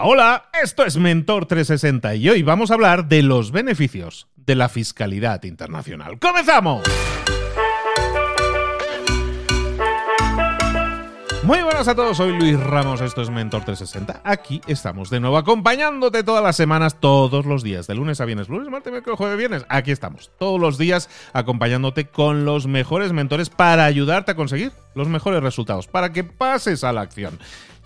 Hola, esto es Mentor 360 y hoy vamos a hablar de los beneficios de la fiscalidad internacional. ¡Comenzamos! Muy buenas a todos, soy Luis Ramos, esto es Mentor 360. Aquí estamos de nuevo acompañándote todas las semanas, todos los días, de lunes a viernes, lunes, martes, miércoles, jueves, viernes. Aquí estamos, todos los días acompañándote con los mejores mentores para ayudarte a conseguir los mejores resultados, para que pases a la acción.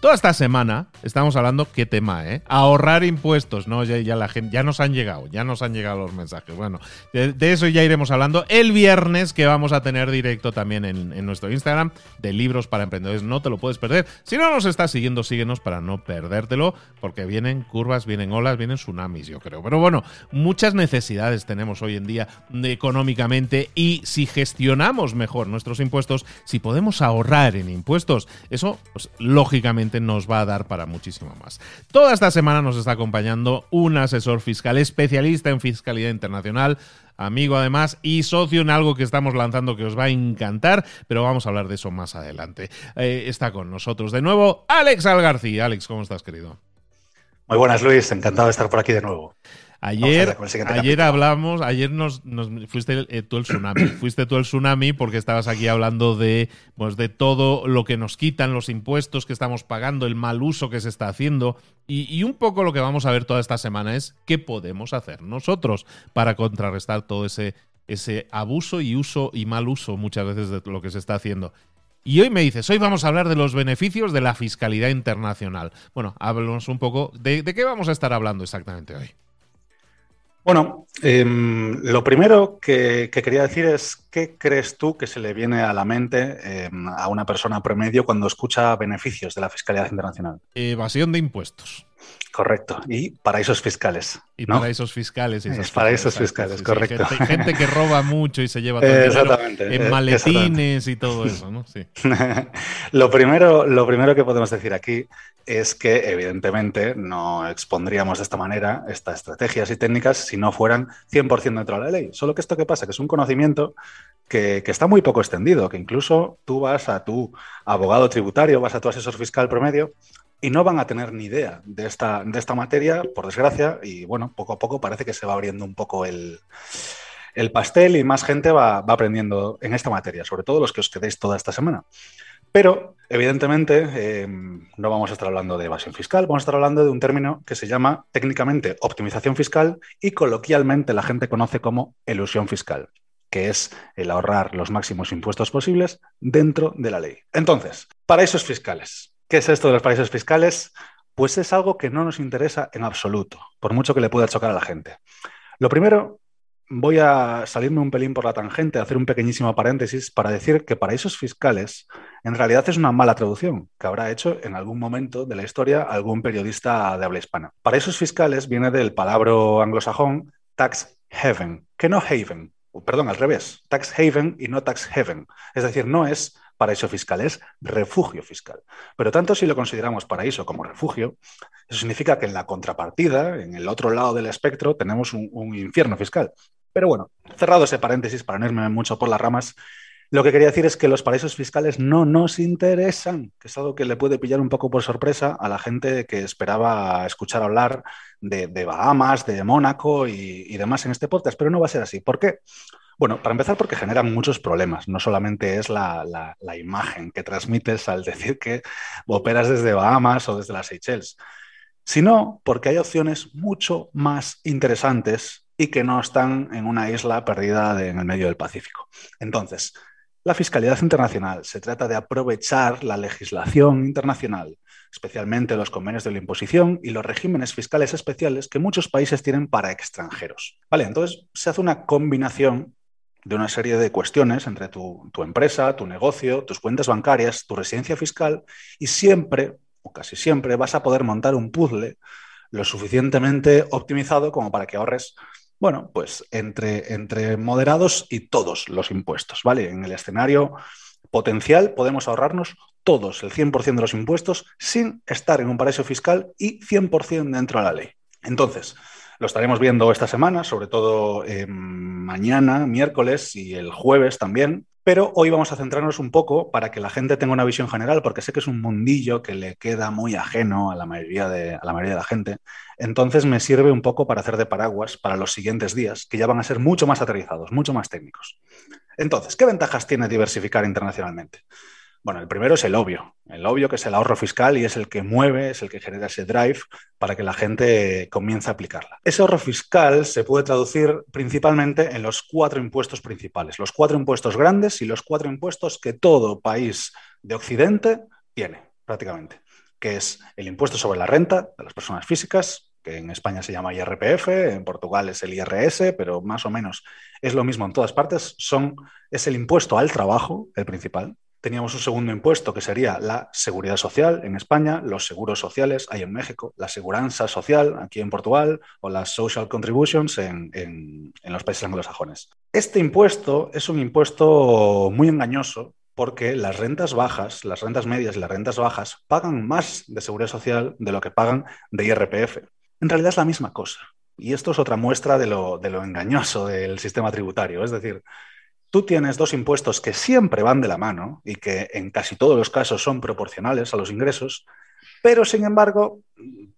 Toda esta semana estamos hablando, qué tema, ¿eh? Ahorrar impuestos, ¿no? Ya, ya, la gente, ya nos han llegado, ya nos han llegado los mensajes. Bueno, de, eso ya iremos hablando el viernes, que vamos a tener directo también en, nuestro Instagram de libros para emprendedores. No te lo puedes perder. Si no nos estás siguiendo, síguenos para no perdértelo, porque vienen curvas, vienen olas, vienen tsunamis, yo creo. Pero bueno, muchas necesidades tenemos hoy en día económicamente y si gestionamos mejor nuestros impuestos, si podemos ahorrar en impuestos, eso, pues, lógicamente nos va a dar para muchísimo más. Toda esta semana nos está acompañando un asesor fiscal especialista en fiscalidad internacional, amigo además y socio en algo que estamos lanzando que os va a encantar, pero vamos a hablar de eso más adelante. Eh, está con nosotros de nuevo Alex Algarcía. Alex, ¿cómo estás, querido? Muy buenas, Luis. Encantado de estar por aquí de nuevo. Ayer, ayer hablamos, ayer nos, fuiste eh, tú el tsunami, fuiste tú el tsunami porque estabas aquí hablando de, pues, de todo lo que nos quitan, los impuestos que estamos pagando, el mal uso que se está haciendo y, un poco lo que vamos a ver toda esta semana es qué podemos hacer nosotros para contrarrestar todo ese, ese abuso y uso y mal uso muchas veces de lo que se está haciendo. Y hoy me dices, hoy vamos a hablar de los beneficios de la fiscalidad internacional. Bueno, háblanos un poco de qué vamos a estar hablando exactamente hoy. Bueno, em, lo primero que, quería decir es, ¿qué crees tú que se le viene a la mente em, a una persona promedio cuando escucha beneficios de la fiscalidad internacional? Evasión de impuestos. Correcto. Y paraísos fiscales. Y paraísos fiscales. Es paraísos fiscales, correcto. gente, que roba mucho y se lleva todo el en eh, maletines y todo eso, ¿no? Sí. lo, primero, lo primero que podemos decir aquí es que, evidentemente, no expondríamos de esta manera estas estrategias y técnicas si no fueran 100% dentro de la ley. Solo que esto que pasa, que es un conocimiento que, está muy poco extendido, que incluso tú vas a tu abogado tributario, vas a tu asesor fiscal promedio y no van a tener ni idea de esta, de esta materia, por desgracia, y bueno, poco a poco parece que se va abriendo un poco el, pastel y más gente va, aprendiendo en esta materia, sobre todo los que os quedéis toda esta semana. Pero, evidentemente, eh, no vamos a estar hablando de evasión fiscal, vamos a estar hablando de un término que se llama técnicamente optimización fiscal y coloquialmente la gente conoce como elusión fiscal que es el ahorrar los máximos impuestos posibles dentro de la ley. Entonces, paraísos fiscales. ¿Qué es esto de los paraísos fiscales? Pues es algo que no nos interesa en absoluto, por mucho que le pueda chocar a la gente. Lo primero, voy a salirme un pelín por la tangente, hacer un pequeñísimo paréntesis para decir que paraísos fiscales en realidad es una mala traducción que habrá hecho en algún momento de la historia algún periodista de habla hispana. Paraísos fiscales viene del palabra anglosajón tax haven, que no haven, perdón, al revés, tax haven y no tax heaven. Es decir, no es paraíso fiscal, es refugio fiscal. Pero tanto si lo consideramos paraíso como refugio, eso significa que en la contrapartida, en el otro lado del espectro, tenemos un, infierno fiscal. Pero bueno, cerrado ese paréntesis para no irme mucho por las ramas, lo que quería decir es que los paraísos fiscales no nos interesan, que es algo que le puede pillar un poco por sorpresa a la gente que esperaba escuchar hablar de, Bahamas, de Mónaco y, demás en este podcast, pero no va a ser así. ¿Por qué? Bueno, para empezar porque generan muchos problemas. No solamente es la, imagen que transmites al decir que operas desde Bahamas o desde las Seychelles, sino porque hay opciones mucho más interesantes y que no están en una isla perdida en el medio del Pacífico. Entonces, la fiscalidad internacional se trata de aprovechar la legislación internacional, especialmente los convenios de la imposición y los regímenes fiscales especiales que muchos países tienen para extranjeros. Vale, entonces se hace una combinación de una serie de cuestiones entre tu, empresa, tu negocio, tus cuentas bancarias, tu residencia fiscal y siempre, o casi siempre, vas a poder montar un puzzle lo suficientemente optimizado como para que ahorres, bueno, pues entre, entre moderados y todos los impuestos, ¿vale? En el escenario potencial podemos ahorrarnos todos, el 100% de los impuestos, sin estar en un paraíso fiscal y 100% dentro de la ley. Entonces, lo estaremos viendo esta semana, sobre todo eh, mañana, miércoles y el jueves también. Pero hoy vamos a centrarnos un poco para que la gente tenga una visión general, porque sé que es un mundillo que le queda muy ajeno a la mayoría de, la, la gente. Entonces me sirve un poco para hacer de paraguas para los siguientes días, que ya van a ser mucho más aterrizados, mucho más técnicos. Entonces, ¿qué ventajas tiene diversificar internacionalmente? Bueno, el primero es el obvio, el obvio que es el ahorro fiscal y es el que mueve, es el que genera ese drive para que la gente comience a aplicarla. Ese ahorro fiscal se puede traducir principalmente en los cuatro impuestos principales, los cuatro impuestos grandes y los cuatro impuestos que todo país de Occidente tiene prácticamente, que es el impuesto sobre la renta de las personas físicas, que en España se llama IRPF, en Portugal es el IRS, pero más o menos es lo mismo en todas partes, son, es el impuesto al trabajo, el principal, Teníamos un segundo impuesto que sería la seguridad social en España, los seguros sociales hay en México, la seguridad social aquí en Portugal o las social contributions en, los países anglosajones. Este impuesto es un impuesto muy engañoso porque las rentas bajas, las rentas medias y las rentas bajas pagan más de seguridad social de lo que pagan de IRPF. En realidad es la misma cosa. Y esto es otra muestra de lo, de lo engañoso del sistema tributario. Es decir, tú tienes dos impuestos que siempre van de la mano y que en casi todos los casos son proporcionales a los ingresos, pero sin embargo,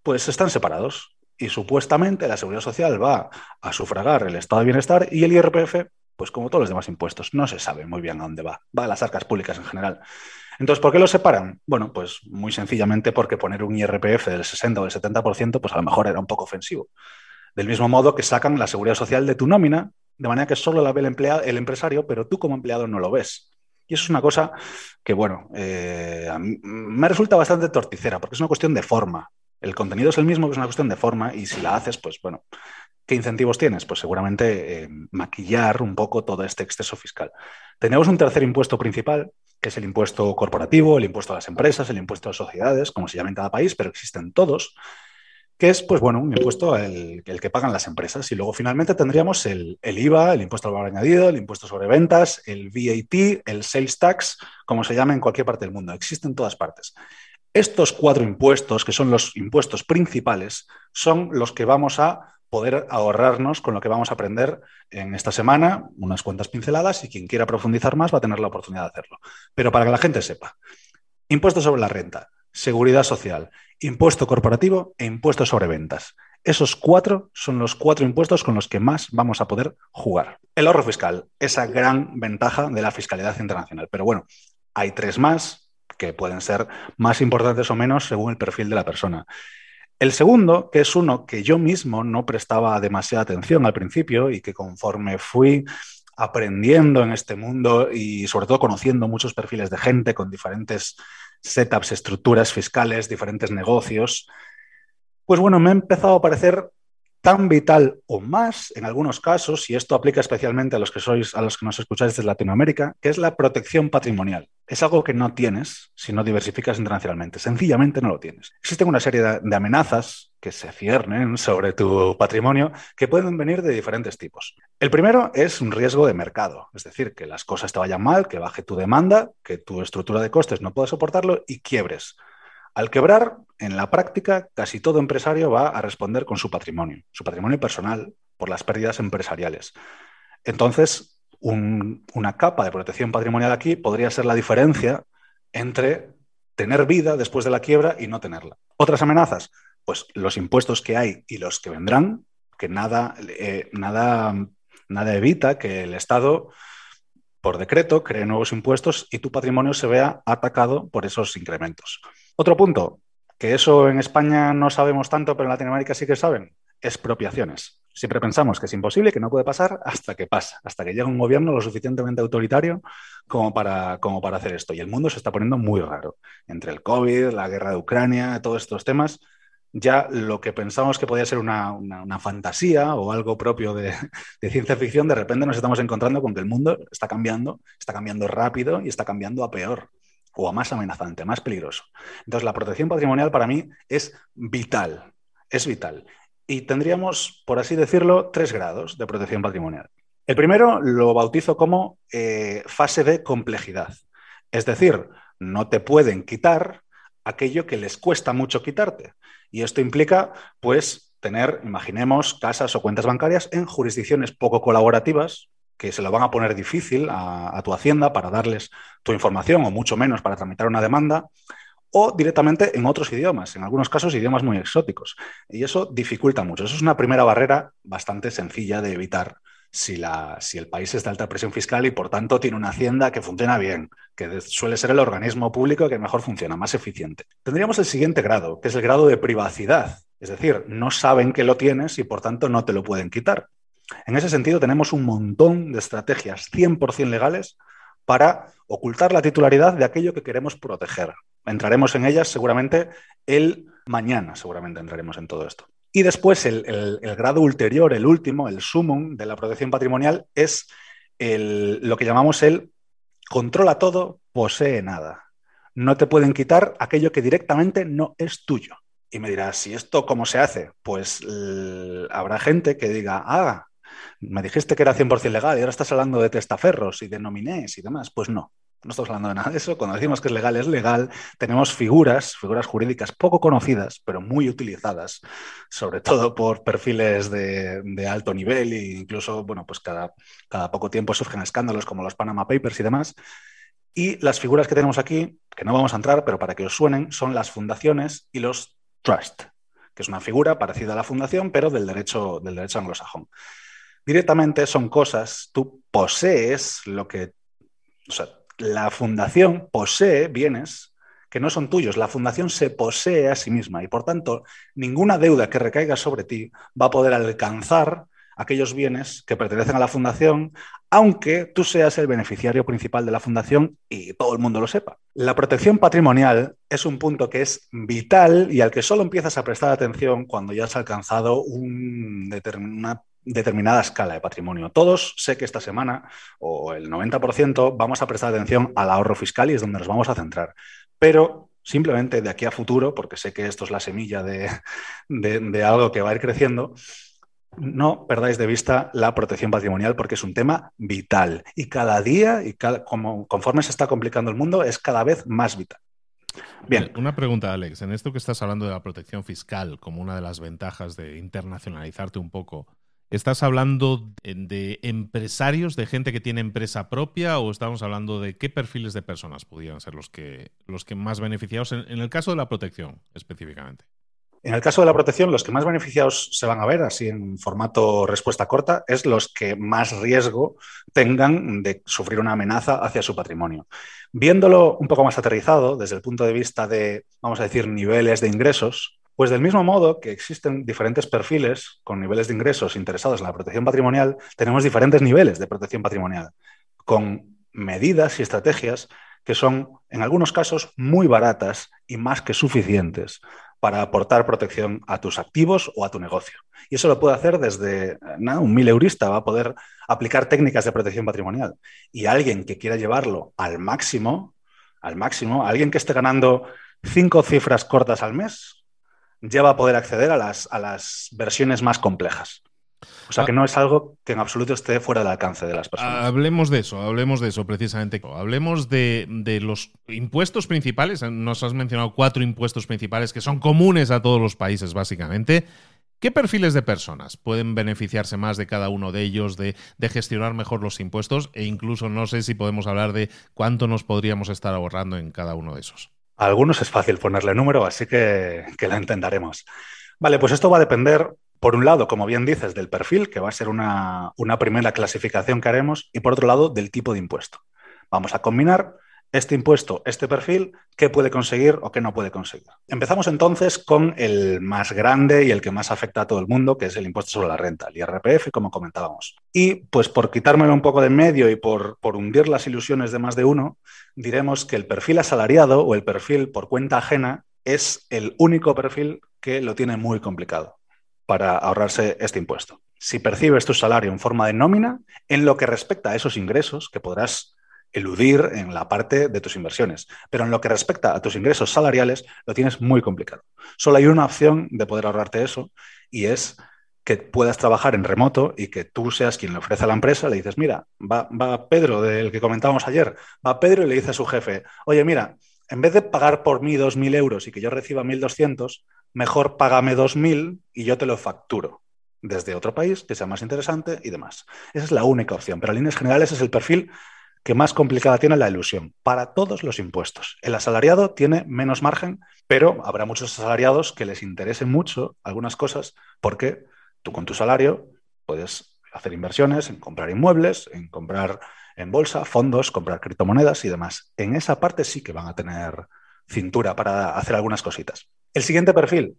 pues están separados. Y supuestamente la seguridad social va a sufragar el estado de bienestar y el IRPF, pues como todos los demás impuestos, no se sabe muy bien a dónde va. Va a las arcas públicas en general. Entonces, ¿por qué los separan? Bueno, pues muy sencillamente porque poner un IRPF del 60 o del 70%, pues a lo mejor era un poco ofensivo. Del mismo modo que sacan la seguridad social de tu nómina de manera que solo la ve el, empleado, el empresario, pero tú como empleado no lo ves. Y eso es una cosa que, bueno, eh, me resulta bastante torticera, porque es una cuestión de forma. El contenido es el mismo, que es una cuestión de forma, y si la haces, pues bueno, ¿qué incentivos tienes? Pues seguramente eh, maquillar un poco todo este exceso fiscal. Tenemos un tercer impuesto principal, que es el impuesto corporativo, el impuesto a las empresas, el impuesto a las sociedades, como se llama en cada país, pero existen todos que es, pues bueno, un impuesto el, que pagan las empresas. Y luego finalmente tendríamos el, IVA, el impuesto al valor añadido, el impuesto sobre ventas, el VAT, el sales tax, como se llama en cualquier parte del mundo. Existen en todas partes. Estos cuatro impuestos, que son los impuestos principales, son los que vamos a poder ahorrarnos con lo que vamos a aprender en esta semana, unas cuantas pinceladas, y quien quiera profundizar más va a tener la oportunidad de hacerlo. Pero para que la gente sepa, impuesto sobre la renta, seguridad social, impuesto corporativo e impuesto sobre ventas. Esos cuatro son los cuatro impuestos con los que más vamos a poder jugar. El ahorro fiscal, esa gran ventaja de la fiscalidad internacional. Pero bueno, hay tres más que pueden ser más importantes o menos según el perfil de la persona. El segundo, que es uno que yo mismo no prestaba demasiada atención al principio y que conforme fui aprendiendo en este mundo y sobre todo conociendo muchos perfiles de gente con diferentes setups, estructuras fiscales, diferentes negocios, pues bueno, me ha empezado a parecer tan vital o más en algunos casos, y esto aplica especialmente a los que sois, a los que nos escucháis desde Latinoamérica, que es la protección patrimonial. Es algo que no tienes si no diversificas internacionalmente. Sencillamente no lo tienes. Existen una serie de, amenazas que se ciernen sobre tu patrimonio que pueden venir de diferentes tipos. El primero es un riesgo de mercado, es decir, que las cosas te vayan mal, que baje tu demanda, que tu estructura de costes no pueda soportarlo y quiebres. Al quebrar, en la práctica, casi todo empresario va a responder con su patrimonio, su patrimonio personal, por las pérdidas empresariales. Entonces, una capa de protección patrimonial aquí podría ser la diferencia entre tener vida después de la quiebra y no tenerla. Otras amenazas, pues los impuestos que hay y los que vendrán, que nada, eh, nada, nada evita que el Estado por decreto cree nuevos impuestos y tu patrimonio se vea atacado por esos incrementos. Otro punto, que eso en España no sabemos tanto, pero en Latinoamérica sí que saben, expropiaciones. Siempre pensamos que es imposible, que no puede pasar hasta que pasa, hasta que llega un gobierno lo suficientemente autoritario como para, como para hacer esto. Y el mundo se está poniendo muy raro. Entre el COVID, la guerra de Ucrania, todos estos temas, ya lo que pensamos que podía ser una, fantasía o algo propio de, de, ciencia ficción, de repente nos estamos encontrando con que el mundo está cambiando, está cambiando rápido y está cambiando a peor o a más amenazante, más peligroso. Entonces, la protección patrimonial para mí es vital, es vital. Y tendríamos, por así decirlo, tres grados de protección patrimonial. El primero lo bautizo como eh, fase de complejidad. Es decir, no te pueden quitar aquello que les cuesta mucho quitarte. Y esto implica, pues, tener, imaginemos, casas o cuentas bancarias en jurisdicciones poco colaborativas, que se lo van a poner difícil a, tu hacienda para darles tu información o mucho menos para tramitar una demanda, o directamente en otros idiomas, en algunos casos idiomas muy exóticos. Y eso dificulta mucho. Eso es una primera barrera bastante sencilla de evitar si, la, si el país es de alta presión fiscal y por tanto tiene una hacienda que funciona bien, que suele ser el organismo público que mejor funciona, más eficiente. Tendríamos el siguiente grado, que es el grado de privacidad. Es decir, no saben que lo tienes y por tanto no te lo pueden quitar. En ese sentido, tenemos un montón de estrategias 100% legales para ocultar la titularidad de aquello que queremos proteger. Entraremos en ellas seguramente el mañana, seguramente entraremos en todo esto. Y después el, grado ulterior, el último, el sumum de la protección patrimonial es lo que llamamos el controla todo, posee nada. No te pueden quitar aquello que directamente no es tuyo. Y me dirás, ¿y esto cómo se hace? Pues habrá gente que diga, ah, me dijiste que era 100% legal y ahora estás hablando de testaferros y de nominés y demás. Pues no, no estamos hablando de nada de eso. Cuando decimos que es legal, es legal. Tenemos figuras, figuras jurídicas poco conocidas, pero muy utilizadas, sobre todo por perfiles de, alto nivel e incluso, bueno, pues cada, cada poco tiempo surgen escándalos como los Panama Papers y demás. Y las figuras que tenemos aquí, que no vamos a entrar, pero para que os suenen, son las fundaciones y los trust, que es una figura parecida a la fundación, pero del derecho, del derecho anglosajón directamente son cosas, tú posees lo que, o sea, la fundación posee bienes que no son tuyos, la fundación se posee a sí misma y por tanto ninguna deuda que recaiga sobre ti va a poder alcanzar aquellos bienes que pertenecen a la fundación, aunque tú seas el beneficiario principal de la fundación y todo el mundo lo sepa. La protección patrimonial es un punto que es vital y al que solo empiezas a prestar atención cuando ya has alcanzado un una determinada escala de patrimonio. Todos sé que esta semana, o el 90%, vamos a prestar atención al ahorro fiscal y es donde nos vamos a centrar. Pero simplemente de aquí a futuro, porque sé que esto es la semilla de, algo que va a ir creciendo, no perdáis de vista la protección patrimonial porque es un tema vital y cada día y como, conforme se está complicando el mundo es cada vez más vital. Bien. Una pregunta, Alex. En esto que estás hablando de la protección fiscal como una de las ventajas de internacionalizarte un poco, ¿Estás hablando de empresarios, de gente que tiene empresa propia o estamos hablando de qué perfiles de personas podrían ser los que, los que más beneficiados en, el caso de la protección específicamente? En el caso de la protección, los que más beneficiados se van a ver, así en formato respuesta corta, es los que más riesgo tengan de sufrir una amenaza hacia su patrimonio. Viéndolo un poco más aterrizado, desde el punto de vista de, vamos a decir, niveles de ingresos, pues del mismo modo que existen diferentes perfiles con niveles de ingresos interesados en la protección patrimonial, tenemos diferentes niveles de protección patrimonial, con medidas y estrategias que son, en algunos casos, muy baratas y más que suficientes para aportar protección a tus activos o a tu negocio. Y eso lo puede hacer desde un mil eurista, va a poder aplicar técnicas de protección patrimonial. Y alguien que quiera llevarlo al máximo, al máximo, alguien que esté ganando cinco cifras cortas al mes, ya va a poder acceder a las, a las versiones más complejas. O sea, que no es algo que en absoluto esté fuera del alcance de las personas. Hablemos de eso, hablemos de eso precisamente. Hablemos de, de, los impuestos principales. Nos has mencionado cuatro impuestos principales que son comunes a todos los países, básicamente. ¿Qué perfiles de personas pueden beneficiarse más de cada uno de ellos, de, de, gestionar mejor los impuestos? E incluso no sé si podemos hablar de cuánto nos podríamos estar ahorrando en cada uno de esos. A algunos es fácil ponerle número, así que, que la entenderemos. Vale, pues esto va a depender, por un lado, como bien dices, del perfil, que va a ser una, una primera clasificación que haremos, y por otro lado, del tipo de impuesto. Vamos a combinar este impuesto, este perfil, qué puede conseguir o qué no puede conseguir. Empezamos entonces con el más grande y el que más afecta a todo el mundo, que es el impuesto sobre la renta, el IRPF, como comentábamos. Y pues por quitármelo un poco de medio y por, por hundir las ilusiones de más de uno, diremos que el perfil asalariado o el perfil por cuenta ajena es el único perfil que lo tiene muy complicado para ahorrarse este impuesto. Si percibes tu salario en forma de nómina, en lo que respecta a esos ingresos que podrás eludir en la parte de tus inversiones. Pero en lo que respecta a tus ingresos salariales, lo tienes muy complicado. Solo hay una opción de poder ahorrarte eso y es que puedas trabajar en remoto y que tú seas quien le ofrece a la empresa, le dices, mira, va, va Pedro, del que comentábamos ayer, va Pedro y le dice a su jefe, oye, mira, en vez de pagar por mí 2.000 euros y que yo reciba 1.200, mejor págame 2.000 y yo te lo facturo. desde otro país que sea más interesante y demás. Esa es la única opción, pero en líneas generales es el perfil que más complicada tiene la ilusión para todos los impuestos. El asalariado tiene menos margen, pero habrá muchos asalariados que les interesen mucho algunas cosas porque tú con tu salario puedes hacer inversiones en comprar inmuebles, en comprar en bolsa, fondos, comprar criptomonedas y demás. En esa parte sí que van a tener cintura para hacer algunas cositas. El siguiente perfil,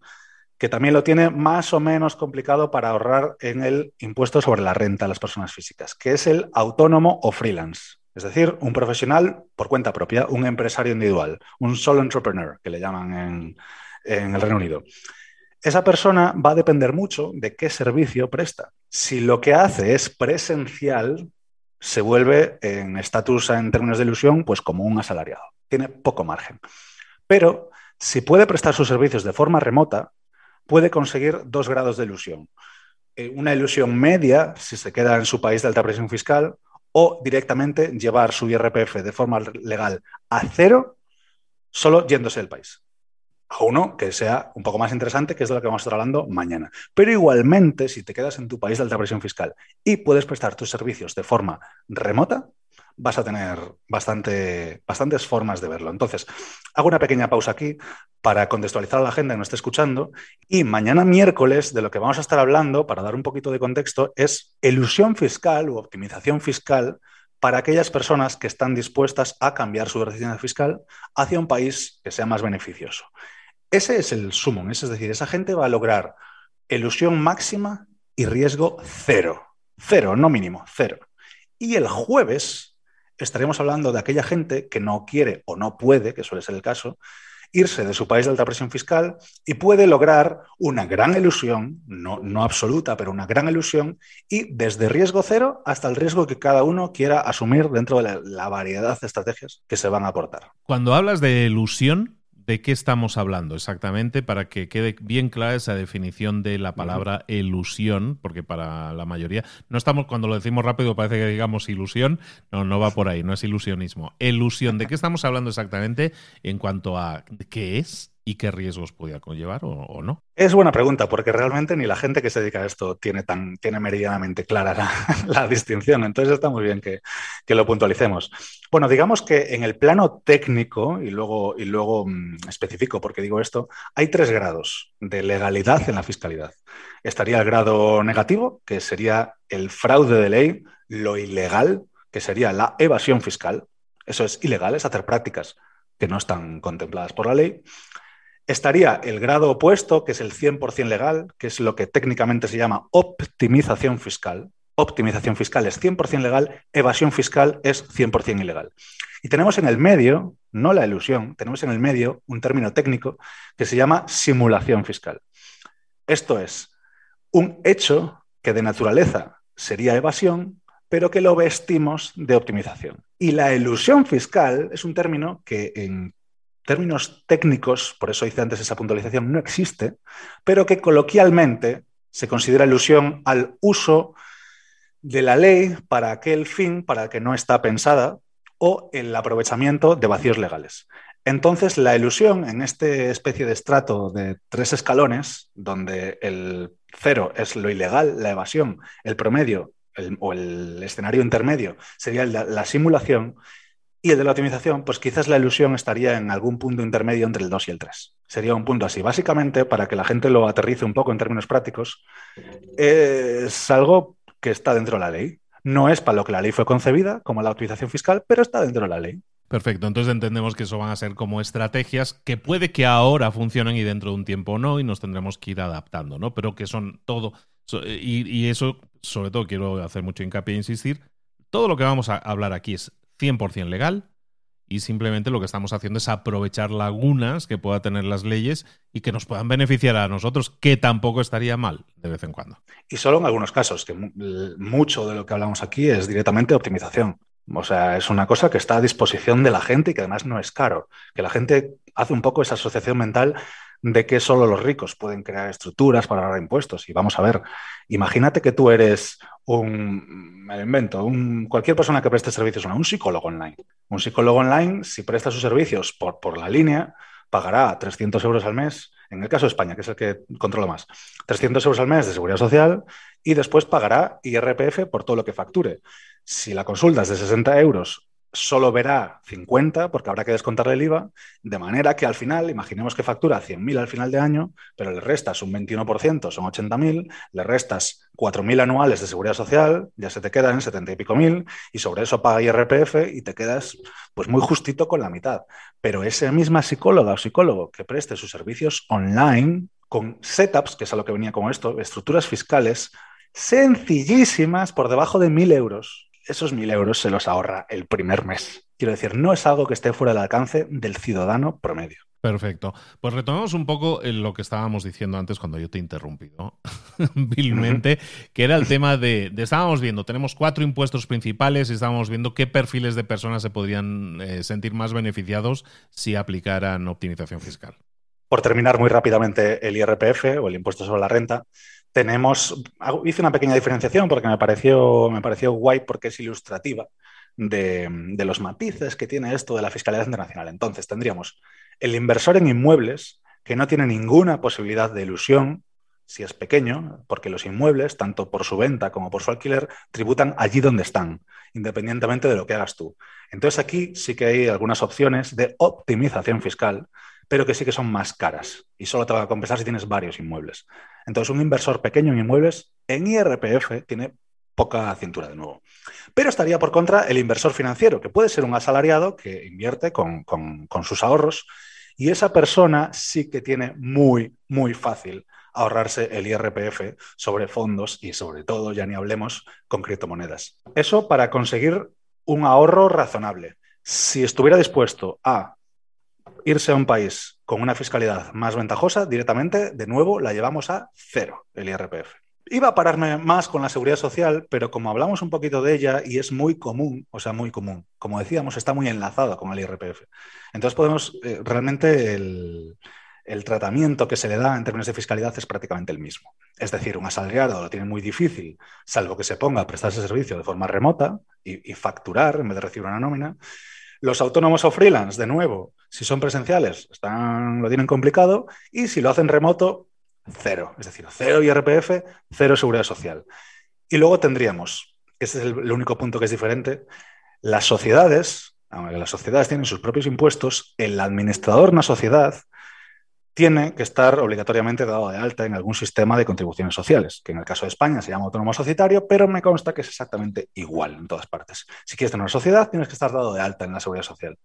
que también lo tiene más o menos complicado para ahorrar en el impuesto sobre la renta a las personas físicas, que es el autónomo o freelance. Es decir, un profesional por cuenta propia, un empresario individual, un solo entrepreneur, que le llaman en, el Reino Unido. Esa persona va a depender mucho de qué servicio presta. Si lo que hace es presencial, se vuelve en estatus en términos de ilusión, pues como un asalariado. Tiene poco margen. Pero si puede prestar sus servicios de forma remota, puede conseguir dos grados de ilusión. Eh, una ilusión media, si se queda en su país de alta presión fiscal, o directamente llevar su IRPF de forma legal a cero solo yéndose del país. A uno que sea un poco más interesante, que es de lo que vamos a estar hablando mañana. Pero igualmente, si te quedas en tu país de alta presión fiscal y puedes prestar tus servicios de forma remota, vas a tener bastante, bastantes formas de verlo. Entonces, hago una pequeña pausa aquí para contextualizar a la agenda que nos esté escuchando y mañana miércoles de lo que vamos a estar hablando, para dar un poquito de contexto, es ilusión fiscal u optimización fiscal para aquellas personas que están dispuestas a cambiar su residencia fiscal hacia un país que sea más beneficioso. Ese es el sumo, es decir, esa gente va a lograr ilusión máxima y riesgo cero. Cero, no mínimo, cero. Y el jueves estaremos hablando de aquella gente que no quiere o no puede, que suele ser el caso, irse de su país de alta presión fiscal y puede lograr una gran ilusión, no, no, absoluta, pero una gran ilusión, y desde riesgo cero hasta el riesgo que cada uno quiera asumir dentro de la, la variedad de estrategias que se van a aportar. Cuando hablas de ilusión, de qué estamos hablando exactamente para que quede bien clara esa definición de la palabra ilusión, porque para la mayoría no estamos cuando lo decimos rápido parece que digamos ilusión, no no va por ahí, no es ilusionismo. Ilusión, ¿de qué estamos hablando exactamente en cuanto a qué es y qué riesgos podía conllevar o, no? Es buena pregunta, porque realmente ni la gente que se dedica a esto tiene, tan, tiene meridianamente clara la, distinción. Entonces está muy bien que, lo puntualicemos. Bueno, digamos que en el plano técnico, y luego, y luego mm, específico, porque digo esto, hay tres grados de legalidad en la fiscalidad. Estaría el grado negativo, que sería el fraude de ley, lo ilegal, que sería la evasión fiscal. Eso es ilegal, es hacer prácticas que no están contempladas por la ley. Estaría el grado opuesto, que es el 100% legal, que es lo que técnicamente se llama optimización fiscal. Optimización fiscal es 100% legal, evasión fiscal es 100% ilegal. Y tenemos en el medio, no la ilusión, tenemos en el medio un término técnico que se llama simulación fiscal. Esto es un hecho que de naturaleza sería evasión, pero que lo vestimos de optimización. Y la ilusión fiscal es un término que en términos técnicos, por eso hice antes esa puntualización, no existe, pero que coloquialmente se considera ilusión al uso de la ley para aquel fin para el que no está pensada o el aprovechamiento de vacíos legales. Entonces, la ilusión en esta especie de estrato de tres escalones, donde el cero es lo ilegal, la evasión, el promedio o el escenario intermedio sería la simulación, y el de la optimización, pues quizás la ilusión estaría en algún punto intermedio entre el 2 y el 3. Sería un punto así. Básicamente, para que la gente lo aterrice un poco en términos prácticos, es algo que está dentro de la ley. No es para lo que la ley fue concebida, como la optimización fiscal, pero está dentro de la ley. Perfecto, entonces entendemos que eso van a ser como estrategias que puede que ahora funcionen y dentro de un tiempo no, y nos tendremos que ir adaptando, ¿no? Pero que son todo, y, y eso, sobre todo quiero hacer mucho hincapié e insistir, todo lo que vamos a hablar aquí es 100% legal y simplemente lo que estamos haciendo es aprovechar lagunas que pueda tener las leyes y que nos puedan beneficiar a nosotros, que tampoco estaría mal de vez en cuando. Y solo en algunos casos, que mucho de lo que hablamos aquí es directamente optimización. O sea, es una cosa que está a disposición de la gente y que además no es caro. Que la gente hace un poco esa asociación mental de que solo los ricos pueden crear estructuras para ahorrar impuestos. Y vamos a ver, imagínate que tú eres un, me invento, un, cualquier persona que preste servicios, un psicólogo online. Un psicólogo online, si presta sus servicios por, por la línea, pagará 300 euros al mes en el caso de España, que es el que controla más, 300 euros al mes de seguridad social y después pagará IRPF por todo lo que facture. Si la consulta es de 60 euros solo verá 50 porque habrá que descontarle el IVA, de manera que al final, imaginemos que factura 100.000 al final de año, pero le restas un 21%, son 80.000, le restas 4.000 anuales de seguridad social, ya se te quedan en 70 y pico mil, y sobre eso paga IRPF y te quedas pues muy justito con la mitad. Pero esa misma psicóloga o psicólogo que preste sus servicios online con setups, que es a lo que venía con esto, estructuras fiscales sencillísimas por debajo de 1.000 euros, esos mil euros se los ahorra el primer mes. Quiero decir, no es algo que esté fuera del alcance del ciudadano promedio. Perfecto. Pues retomemos un poco lo que estábamos diciendo antes cuando yo te interrumpí, ¿no? vilmente, que era el tema de, estábamos viendo, tenemos cuatro impuestos principales y estábamos viendo qué perfiles de personas se podrían eh, sentir más beneficiados si aplicaran optimización fiscal. Por terminar muy rápidamente el IRPF o el impuesto sobre la renta, tenemos, hice una pequeña diferenciación porque me pareció, me pareció guay porque es ilustrativa de, los matices que tiene esto de la fiscalidad internacional. Entonces, tendríamos el inversor en inmuebles que no tiene ninguna posibilidad de ilusión si es pequeño, porque los inmuebles, tanto por su venta como por su alquiler, tributan allí donde están, independientemente de lo que hagas tú. Entonces aquí sí que hay algunas opciones de optimización fiscal pero que sí que son más caras y solo te va a compensar si tienes varios inmuebles. Entonces, un inversor pequeño en inmuebles en IRPF tiene poca cintura de nuevo. Pero estaría por contra el inversor financiero, que puede ser un asalariado que invierte con, con sus ahorros y esa persona sí que tiene muy, muy fácil ahorrarse el IRPF sobre fondos y sobre todo, ya ni hablemos, con criptomonedas. Eso para conseguir un ahorro razonable. Si estuviera dispuesto a irse a un país con una fiscalidad más ventajosa, directamente, de nuevo, la llevamos a cero, el IRPF. Iba a pararme más con la seguridad social, pero como hablamos un poquito de ella y es muy común, o sea, muy común, como decíamos, está muy enlazado con el IRPF. Entonces podemos, eh, realmente el, tratamiento que se le da en términos de fiscalidad es prácticamente el mismo. Es decir, un asalariado lo tiene muy difícil, salvo que se ponga a prestar ese servicio de forma remota y, y facturar en vez de recibir una nómina. Los autónomos o freelance, de nuevo, si son presenciales, están, lo tienen complicado y si lo hacen remoto, cero. Es decir, cero IRPF, cero seguridad social. Y luego tendríamos, ese es el, único punto que es diferente, las sociedades, aunque las sociedades tienen sus propios impuestos, el administrador de una sociedad tiene que estar obligatoriamente dado de alta en algún sistema de contribuciones sociales, que en el caso de España se llama autónomo societario, pero me consta que es exactamente igual en todas partes. Si quieres tener una sociedad, tienes que estar dado de alta en la seguridad social.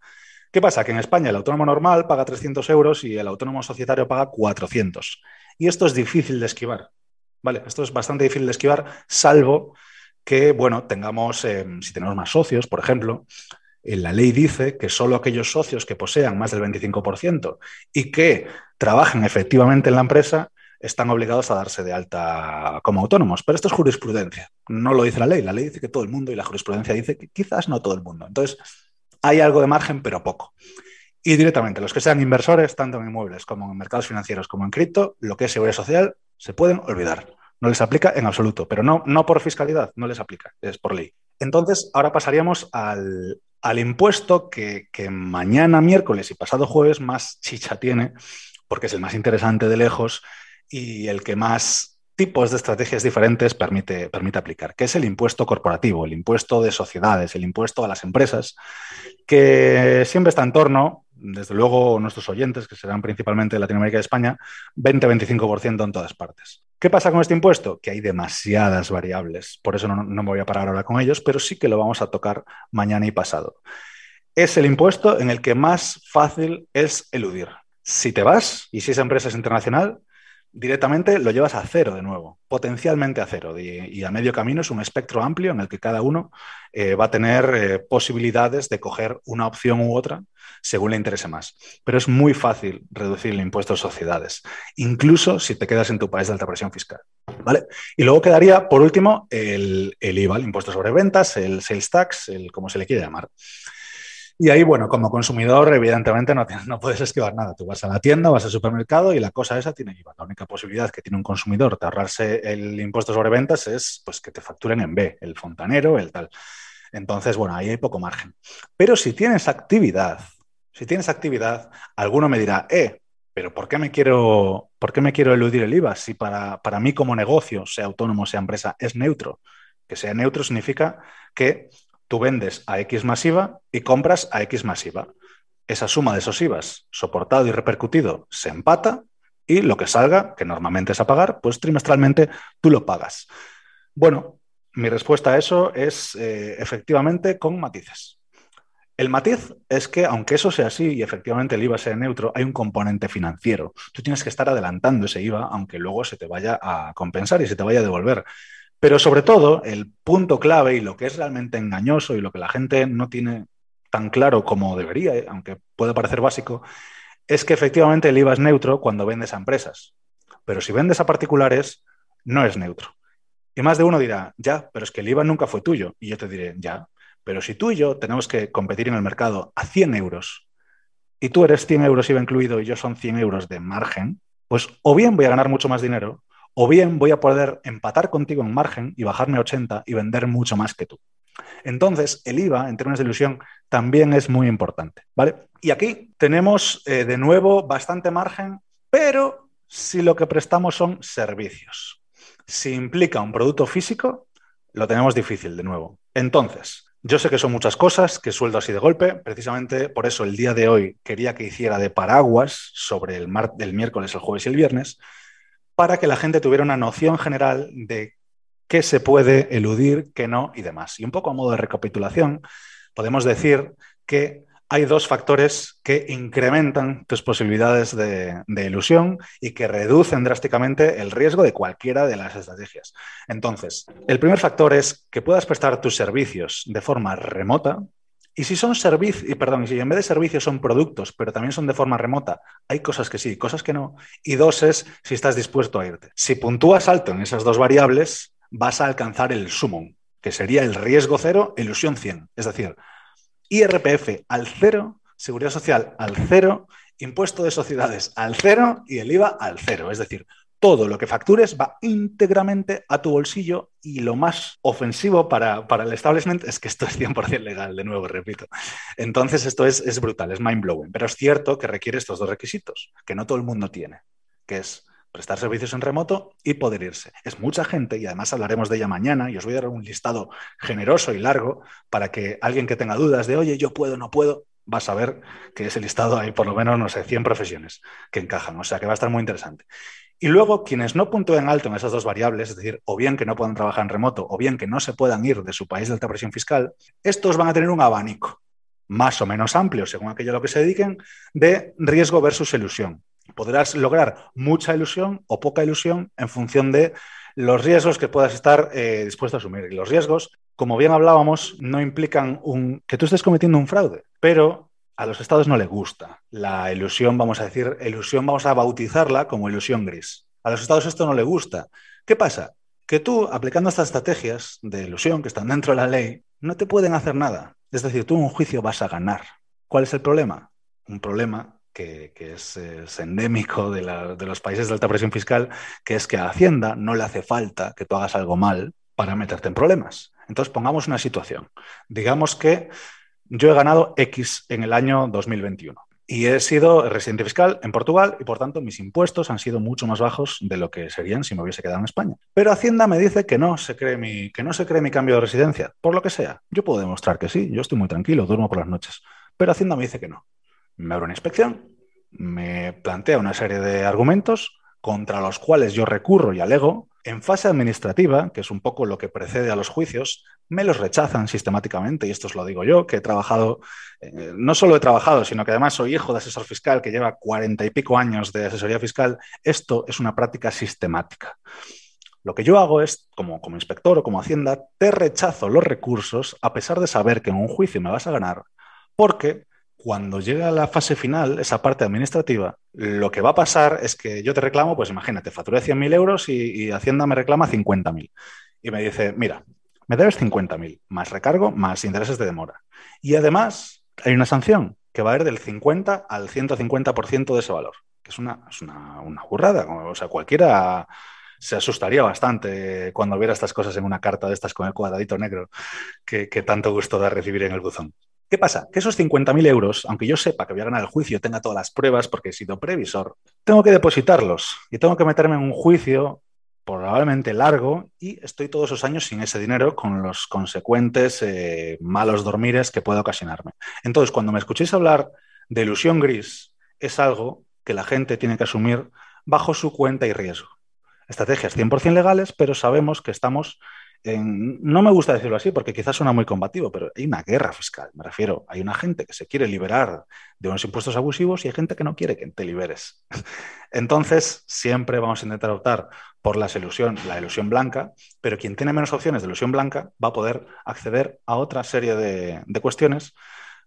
¿Qué pasa? Que en España el autónomo normal paga 300 euros y el autónomo societario paga 400. Y esto es difícil de esquivar. ¿Vale? Esto es bastante difícil de esquivar, salvo que, bueno, tengamos, eh, si tenemos más socios, por ejemplo, la ley dice que solo aquellos socios que posean más del 25% y que trabajen efectivamente en la empresa están obligados a darse de alta como autónomos. Pero esto es jurisprudencia, no lo dice la ley. La ley dice que todo el mundo y la jurisprudencia dice que quizás no todo el mundo. Entonces, hay algo de margen, pero poco. Y directamente, los que sean inversores, tanto en inmuebles como en mercados financieros como en cripto, lo que es seguridad social, se pueden olvidar. No les aplica en absoluto, pero no, no por fiscalidad, no les aplica, es por ley. Entonces, ahora pasaríamos al, al impuesto que, mañana miércoles y pasado jueves más chicha tiene, porque es el más interesante de lejos y el que más tipos de estrategias diferentes permite, permite aplicar, que es el impuesto corporativo, el impuesto de sociedades, el impuesto a las empresas, que siempre está en torno, desde luego nuestros oyentes, que serán principalmente de Latinoamérica y España, 20-25% en todas partes. ¿Qué pasa con este impuesto? Que hay demasiadas variables, por eso no, me voy a parar ahora con ellos, pero sí que lo vamos a tocar mañana y pasado. Es el impuesto en el que más fácil es eludir. Si te vas y si esa empresa es internacional, directamente lo llevas a cero de nuevo, potencialmente a cero. Y, a medio camino es un espectro amplio en el que cada uno eh, va a tener eh, posibilidades de coger una opción u otra según le interese más. Pero es muy fácil reducir el impuesto a sociedades, incluso si te quedas en tu país de alta presión fiscal. ¿vale? Y luego quedaría, por último, el, el IVA, el impuesto sobre ventas, el sales tax, el como se le quiere llamar. Y ahí, bueno, como consumidor, evidentemente no, puedes esquivar nada. Tú vas a la tienda, vas al supermercado y la cosa esa tiene IVA. La única posibilidad que tiene un consumidor de ahorrarse el impuesto sobre ventas es pues, que te facturen en B, el fontanero, el tal. Entonces, bueno, ahí hay poco margen. Pero si tienes actividad, si tienes actividad, alguno me dirá, eh, pero ¿por qué me quiero, por qué me quiero eludir el IVA si para, para mí como negocio, sea autónomo, sea empresa, es neutro? Que sea neutro significa que tú vendes a X masiva y compras a X masiva. Esa suma de esos IVAs soportado y repercutido se empata y lo que salga, que normalmente es a pagar, pues trimestralmente tú lo pagas. Bueno, mi respuesta a eso es eh, efectivamente con matices. El matiz es que, aunque eso sea así y efectivamente el IVA sea neutro, hay un componente financiero. Tú tienes que estar adelantando ese IVA, aunque luego se te vaya a compensar y se te vaya a devolver. Pero sobre todo, el punto clave y lo que es realmente engañoso y lo que la gente no tiene tan claro como debería, eh, aunque puede parecer básico, es que efectivamente el IVA es neutro cuando vendes a empresas. Pero si vendes a particulares, no es neutro. Y más de uno dirá, ya, pero es que el IVA nunca fue tuyo. Y yo te diré, ya, pero si tú y yo tenemos que competir en el mercado a 100 euros y tú eres 100 euros IVA incluido y yo son 100 euros de margen, pues o bien voy a ganar mucho más dinero o bien voy a poder empatar contigo en margen y bajarme a 80 y vender mucho más que tú. Entonces, el IVA, en términos de ilusión, también es muy importante, ¿vale? Y aquí tenemos eh, de nuevo bastante margen, pero si lo que prestamos son servicios. Si implica un producto físico, lo tenemos difícil de nuevo. Entonces, yo sé que son muchas cosas, que sueldo así de golpe, precisamente por eso el día de hoy quería que hiciera de paraguas sobre el, mar del miércoles, el jueves y el viernes, para que la gente tuviera una noción general de qué se puede eludir, qué no y demás. Y un poco a modo de recapitulación, podemos decir que hay dos factores que incrementan tus posibilidades de, ilusión y que reducen drásticamente el riesgo de cualquiera de las estrategias. Entonces, el primer factor es que puedas prestar tus servicios de forma remota. Y si son servicios, perdón, si en vez de servicios son productos, pero también son de forma remota, hay cosas que sí, cosas que no. Y dos es si estás dispuesto a irte. Si puntúas alto en esas dos variables, vas a alcanzar el sumum, que sería el riesgo cero, ilusión 100. Es decir, IRPF al cero, seguridad social al cero, impuesto de sociedades al cero y el IVA al cero. Es decir, todo lo que factures va íntegramente a tu bolsillo y lo más ofensivo para, el establishment es que esto es 100% legal, de nuevo, repito. Entonces esto es, es brutal, es mind-blowing, pero es cierto que requiere estos dos requisitos, que no todo el mundo tiene, que es prestar servicios en remoto y poder irse. Es mucha gente y además hablaremos de ella mañana y os voy a dar un listado generoso y largo para que alguien que tenga dudas de, oye, yo puedo, no puedo, va a saber que ese listado hay por lo menos, no sé, 100 profesiones que encajan. O sea que va a estar muy interesante. Y luego, quienes no puntúen alto en esas dos variables, es decir, o bien que no puedan trabajar en remoto, o bien que no se puedan ir de su país de alta presión fiscal, estos van a tener un abanico más o menos amplio, según aquello a lo que se dediquen, de riesgo versus ilusión podrás lograr mucha ilusión o poca ilusión en función de los riesgos que puedas estar eh, dispuesto a asumir. Y los riesgos, como bien hablábamos, no implican un, que tú estés cometiendo un fraude, pero a los estados no le gusta. La ilusión, vamos a decir, ilusión vamos a bautizarla como ilusión gris. A los estados esto no le gusta. ¿Qué pasa? Que tú, aplicando estas estrategias de ilusión que están dentro de la ley, no te pueden hacer nada. Es decir, tú en un juicio vas a ganar. ¿Cuál es el problema? Un problema que, es, endémico de, los países de alta presión fiscal, que es que a Hacienda no le hace falta que tú hagas algo mal para meterte en problemas. Entonces, pongamos una situación. Digamos que yo he ganado X en el año 2021 y he sido residente fiscal en Portugal y por tanto mis impuestos han sido mucho más bajos de lo que serían si me hubiese quedado en España. Pero Hacienda me dice que no se cree mi, que no se cree mi cambio de residencia, por lo que sea. Yo puedo demostrar que sí, yo estoy muy tranquilo, duermo por las noches, pero Hacienda me dice que no me abre una inspección, me plantea una serie de argumentos contra los cuales yo recurro y alego. En fase administrativa, que es un poco lo que precede a los juicios, me los rechazan sistemáticamente, y esto os lo digo yo, que he trabajado, eh, no solo he trabajado, sino que además soy hijo de asesor fiscal que lleva cuarenta y pico años de asesoría fiscal, esto es una práctica sistemática. Lo que yo hago es, como, como inspector o como hacienda, te rechazo los recursos a pesar de saber que en un juicio me vas a ganar, porque cuando llega la fase final, esa parte administrativa, lo que va a pasar es que yo te reclamo, pues imagínate, facturé 100.000 euros y, Hacienda me reclama 50.000. Y me dice, mira, me debes 50.000, más recargo, más intereses de demora. Y además hay una sanción que va a ir del 50 al 150% de ese valor, que es una, es una, una burrada. O sea, cualquiera se asustaría bastante cuando viera estas cosas en una carta de estas con el cuadradito negro que, que tanto gusto da recibir en el buzón. ¿Qué pasa? Que esos 50.000 euros, aunque yo sepa que voy a ganar el juicio, tenga todas las pruebas porque he sido previsor, tengo que depositarlos y tengo que meterme en un juicio probablemente largo y estoy todos esos años sin ese dinero con los consecuentes eh, malos dormires que puede ocasionarme. Entonces, cuando me escuchéis hablar de ilusión gris, es algo que la gente tiene que asumir bajo su cuenta y riesgo. Estrategias 100% legales, pero sabemos que estamos no me gusta decirlo así porque quizás suena muy combativo, pero hay una guerra fiscal, me refiero. Hay una gente que se quiere liberar de unos impuestos abusivos y hay gente que no quiere que te liberes. Entonces, siempre vamos a intentar optar por la ilusión, la ilusión blanca, pero quien tiene menos opciones de ilusión blanca va a poder acceder a otra serie de, de cuestiones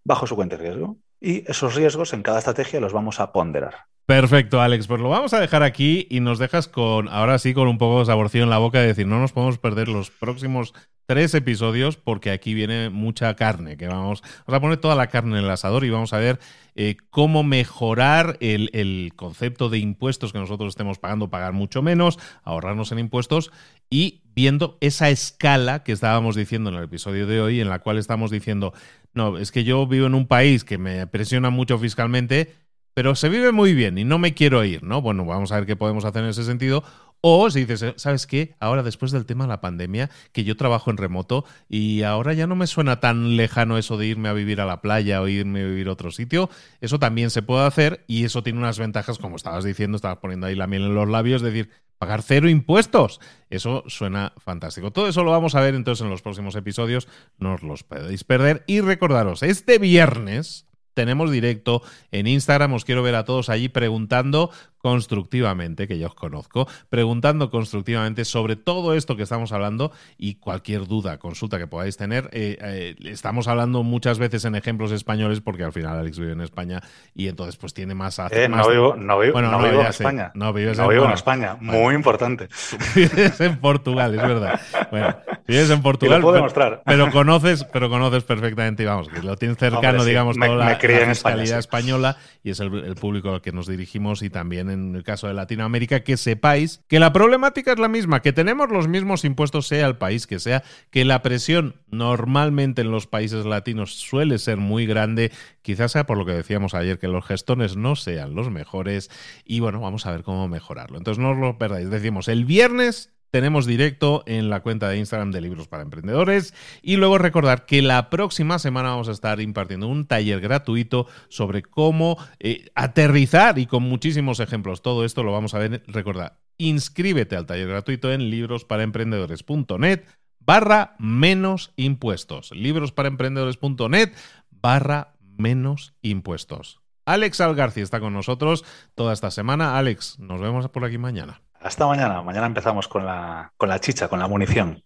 bajo su cuenta de riesgo. Y esos riesgos en cada estrategia los vamos a ponderar. Perfecto, Alex. Pues lo vamos a dejar aquí y nos dejas con, ahora sí, con un poco de saborcillo en la boca de decir, no nos podemos perder los próximos tres episodios porque aquí viene mucha carne, que vamos, a poner toda la carne en el asador y vamos a ver eh, cómo mejorar el, el, concepto de impuestos que nosotros estemos pagando, pagar mucho menos, ahorrarnos en impuestos y viendo esa escala que estábamos diciendo en el episodio de hoy, en la cual estamos diciendo, no, es que yo vivo en un país que me presiona mucho fiscalmente pero se vive muy bien y no me quiero ir, ¿no? Bueno, vamos a ver qué podemos hacer en ese sentido. O si dices, ¿sabes qué? Ahora después del tema de la pandemia, que yo trabajo en remoto y ahora ya no me suena tan lejano eso de irme a vivir a la playa o irme a vivir a otro sitio, eso también se puede hacer y eso tiene unas ventajas, como estabas diciendo, estabas poniendo ahí la miel en los labios, es decir, pagar cero impuestos. Eso suena fantástico. Todo eso lo vamos a ver entonces en los próximos episodios, no os los podéis perder y recordaros, este viernes tenemos directo en Instagram. Os quiero ver a todos allí preguntando constructivamente, que ya os conozco, preguntando constructivamente sobre todo esto que estamos hablando y cualquier duda, consulta que podáis tener. Eh, eh, estamos hablando muchas veces en ejemplos españoles porque al final Alex vive en España y entonces pues tiene más... Eh, no vivo, no vivo, bueno, no vivo en España. No, vives en, vivo en España, muy importante. Vives en Portugal, es verdad. Bueno, vives en Portugal, lo puedo pero, pero, conoces, pero conoces perfectamente y vamos, que lo tienes cercano, digamos, toda la, fiscalidad española y es el, el público al que nos dirigimos y también en el caso de Latinoamérica, que sepáis que la problemática es la misma, que tenemos los mismos impuestos sea el país que sea, que la presión normalmente en los países latinos suele ser muy grande, quizás sea por lo que decíamos ayer, que los gestones no sean los mejores y bueno, vamos a ver cómo mejorarlo. Entonces no os lo perdáis, decimos el viernes tenemos directo en la cuenta de Instagram de Libros para Emprendedores. Y luego recordar que la próxima semana vamos a estar impartiendo un taller gratuito sobre cómo eh, aterrizar y con muchísimos ejemplos. Todo esto lo vamos a ver. Recordad, inscríbete al taller gratuito en librosparaemprendedores.net barra menos impuestos. Librosparaemprendedores.net barra menos impuestos. Alex Algarci está con nosotros toda esta semana. Alex, nos vemos por aquí mañana. Hasta mañana. Mañana empezamos con la, con la chicha, con la munición.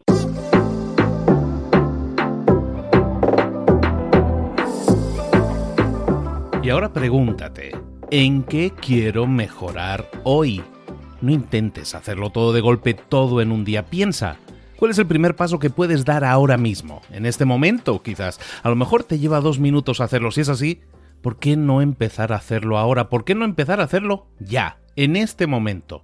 Y ahora pregúntate, ¿en qué quiero mejorar hoy? No intentes hacerlo todo de golpe, todo en un día. Piensa, ¿cuál es el primer paso que puedes dar ahora mismo? En este momento, quizás. A lo mejor te lleva dos minutos hacerlo. Si es así, ¿por qué no empezar a hacerlo ahora? ¿Por qué no empezar a hacerlo ya, en este momento?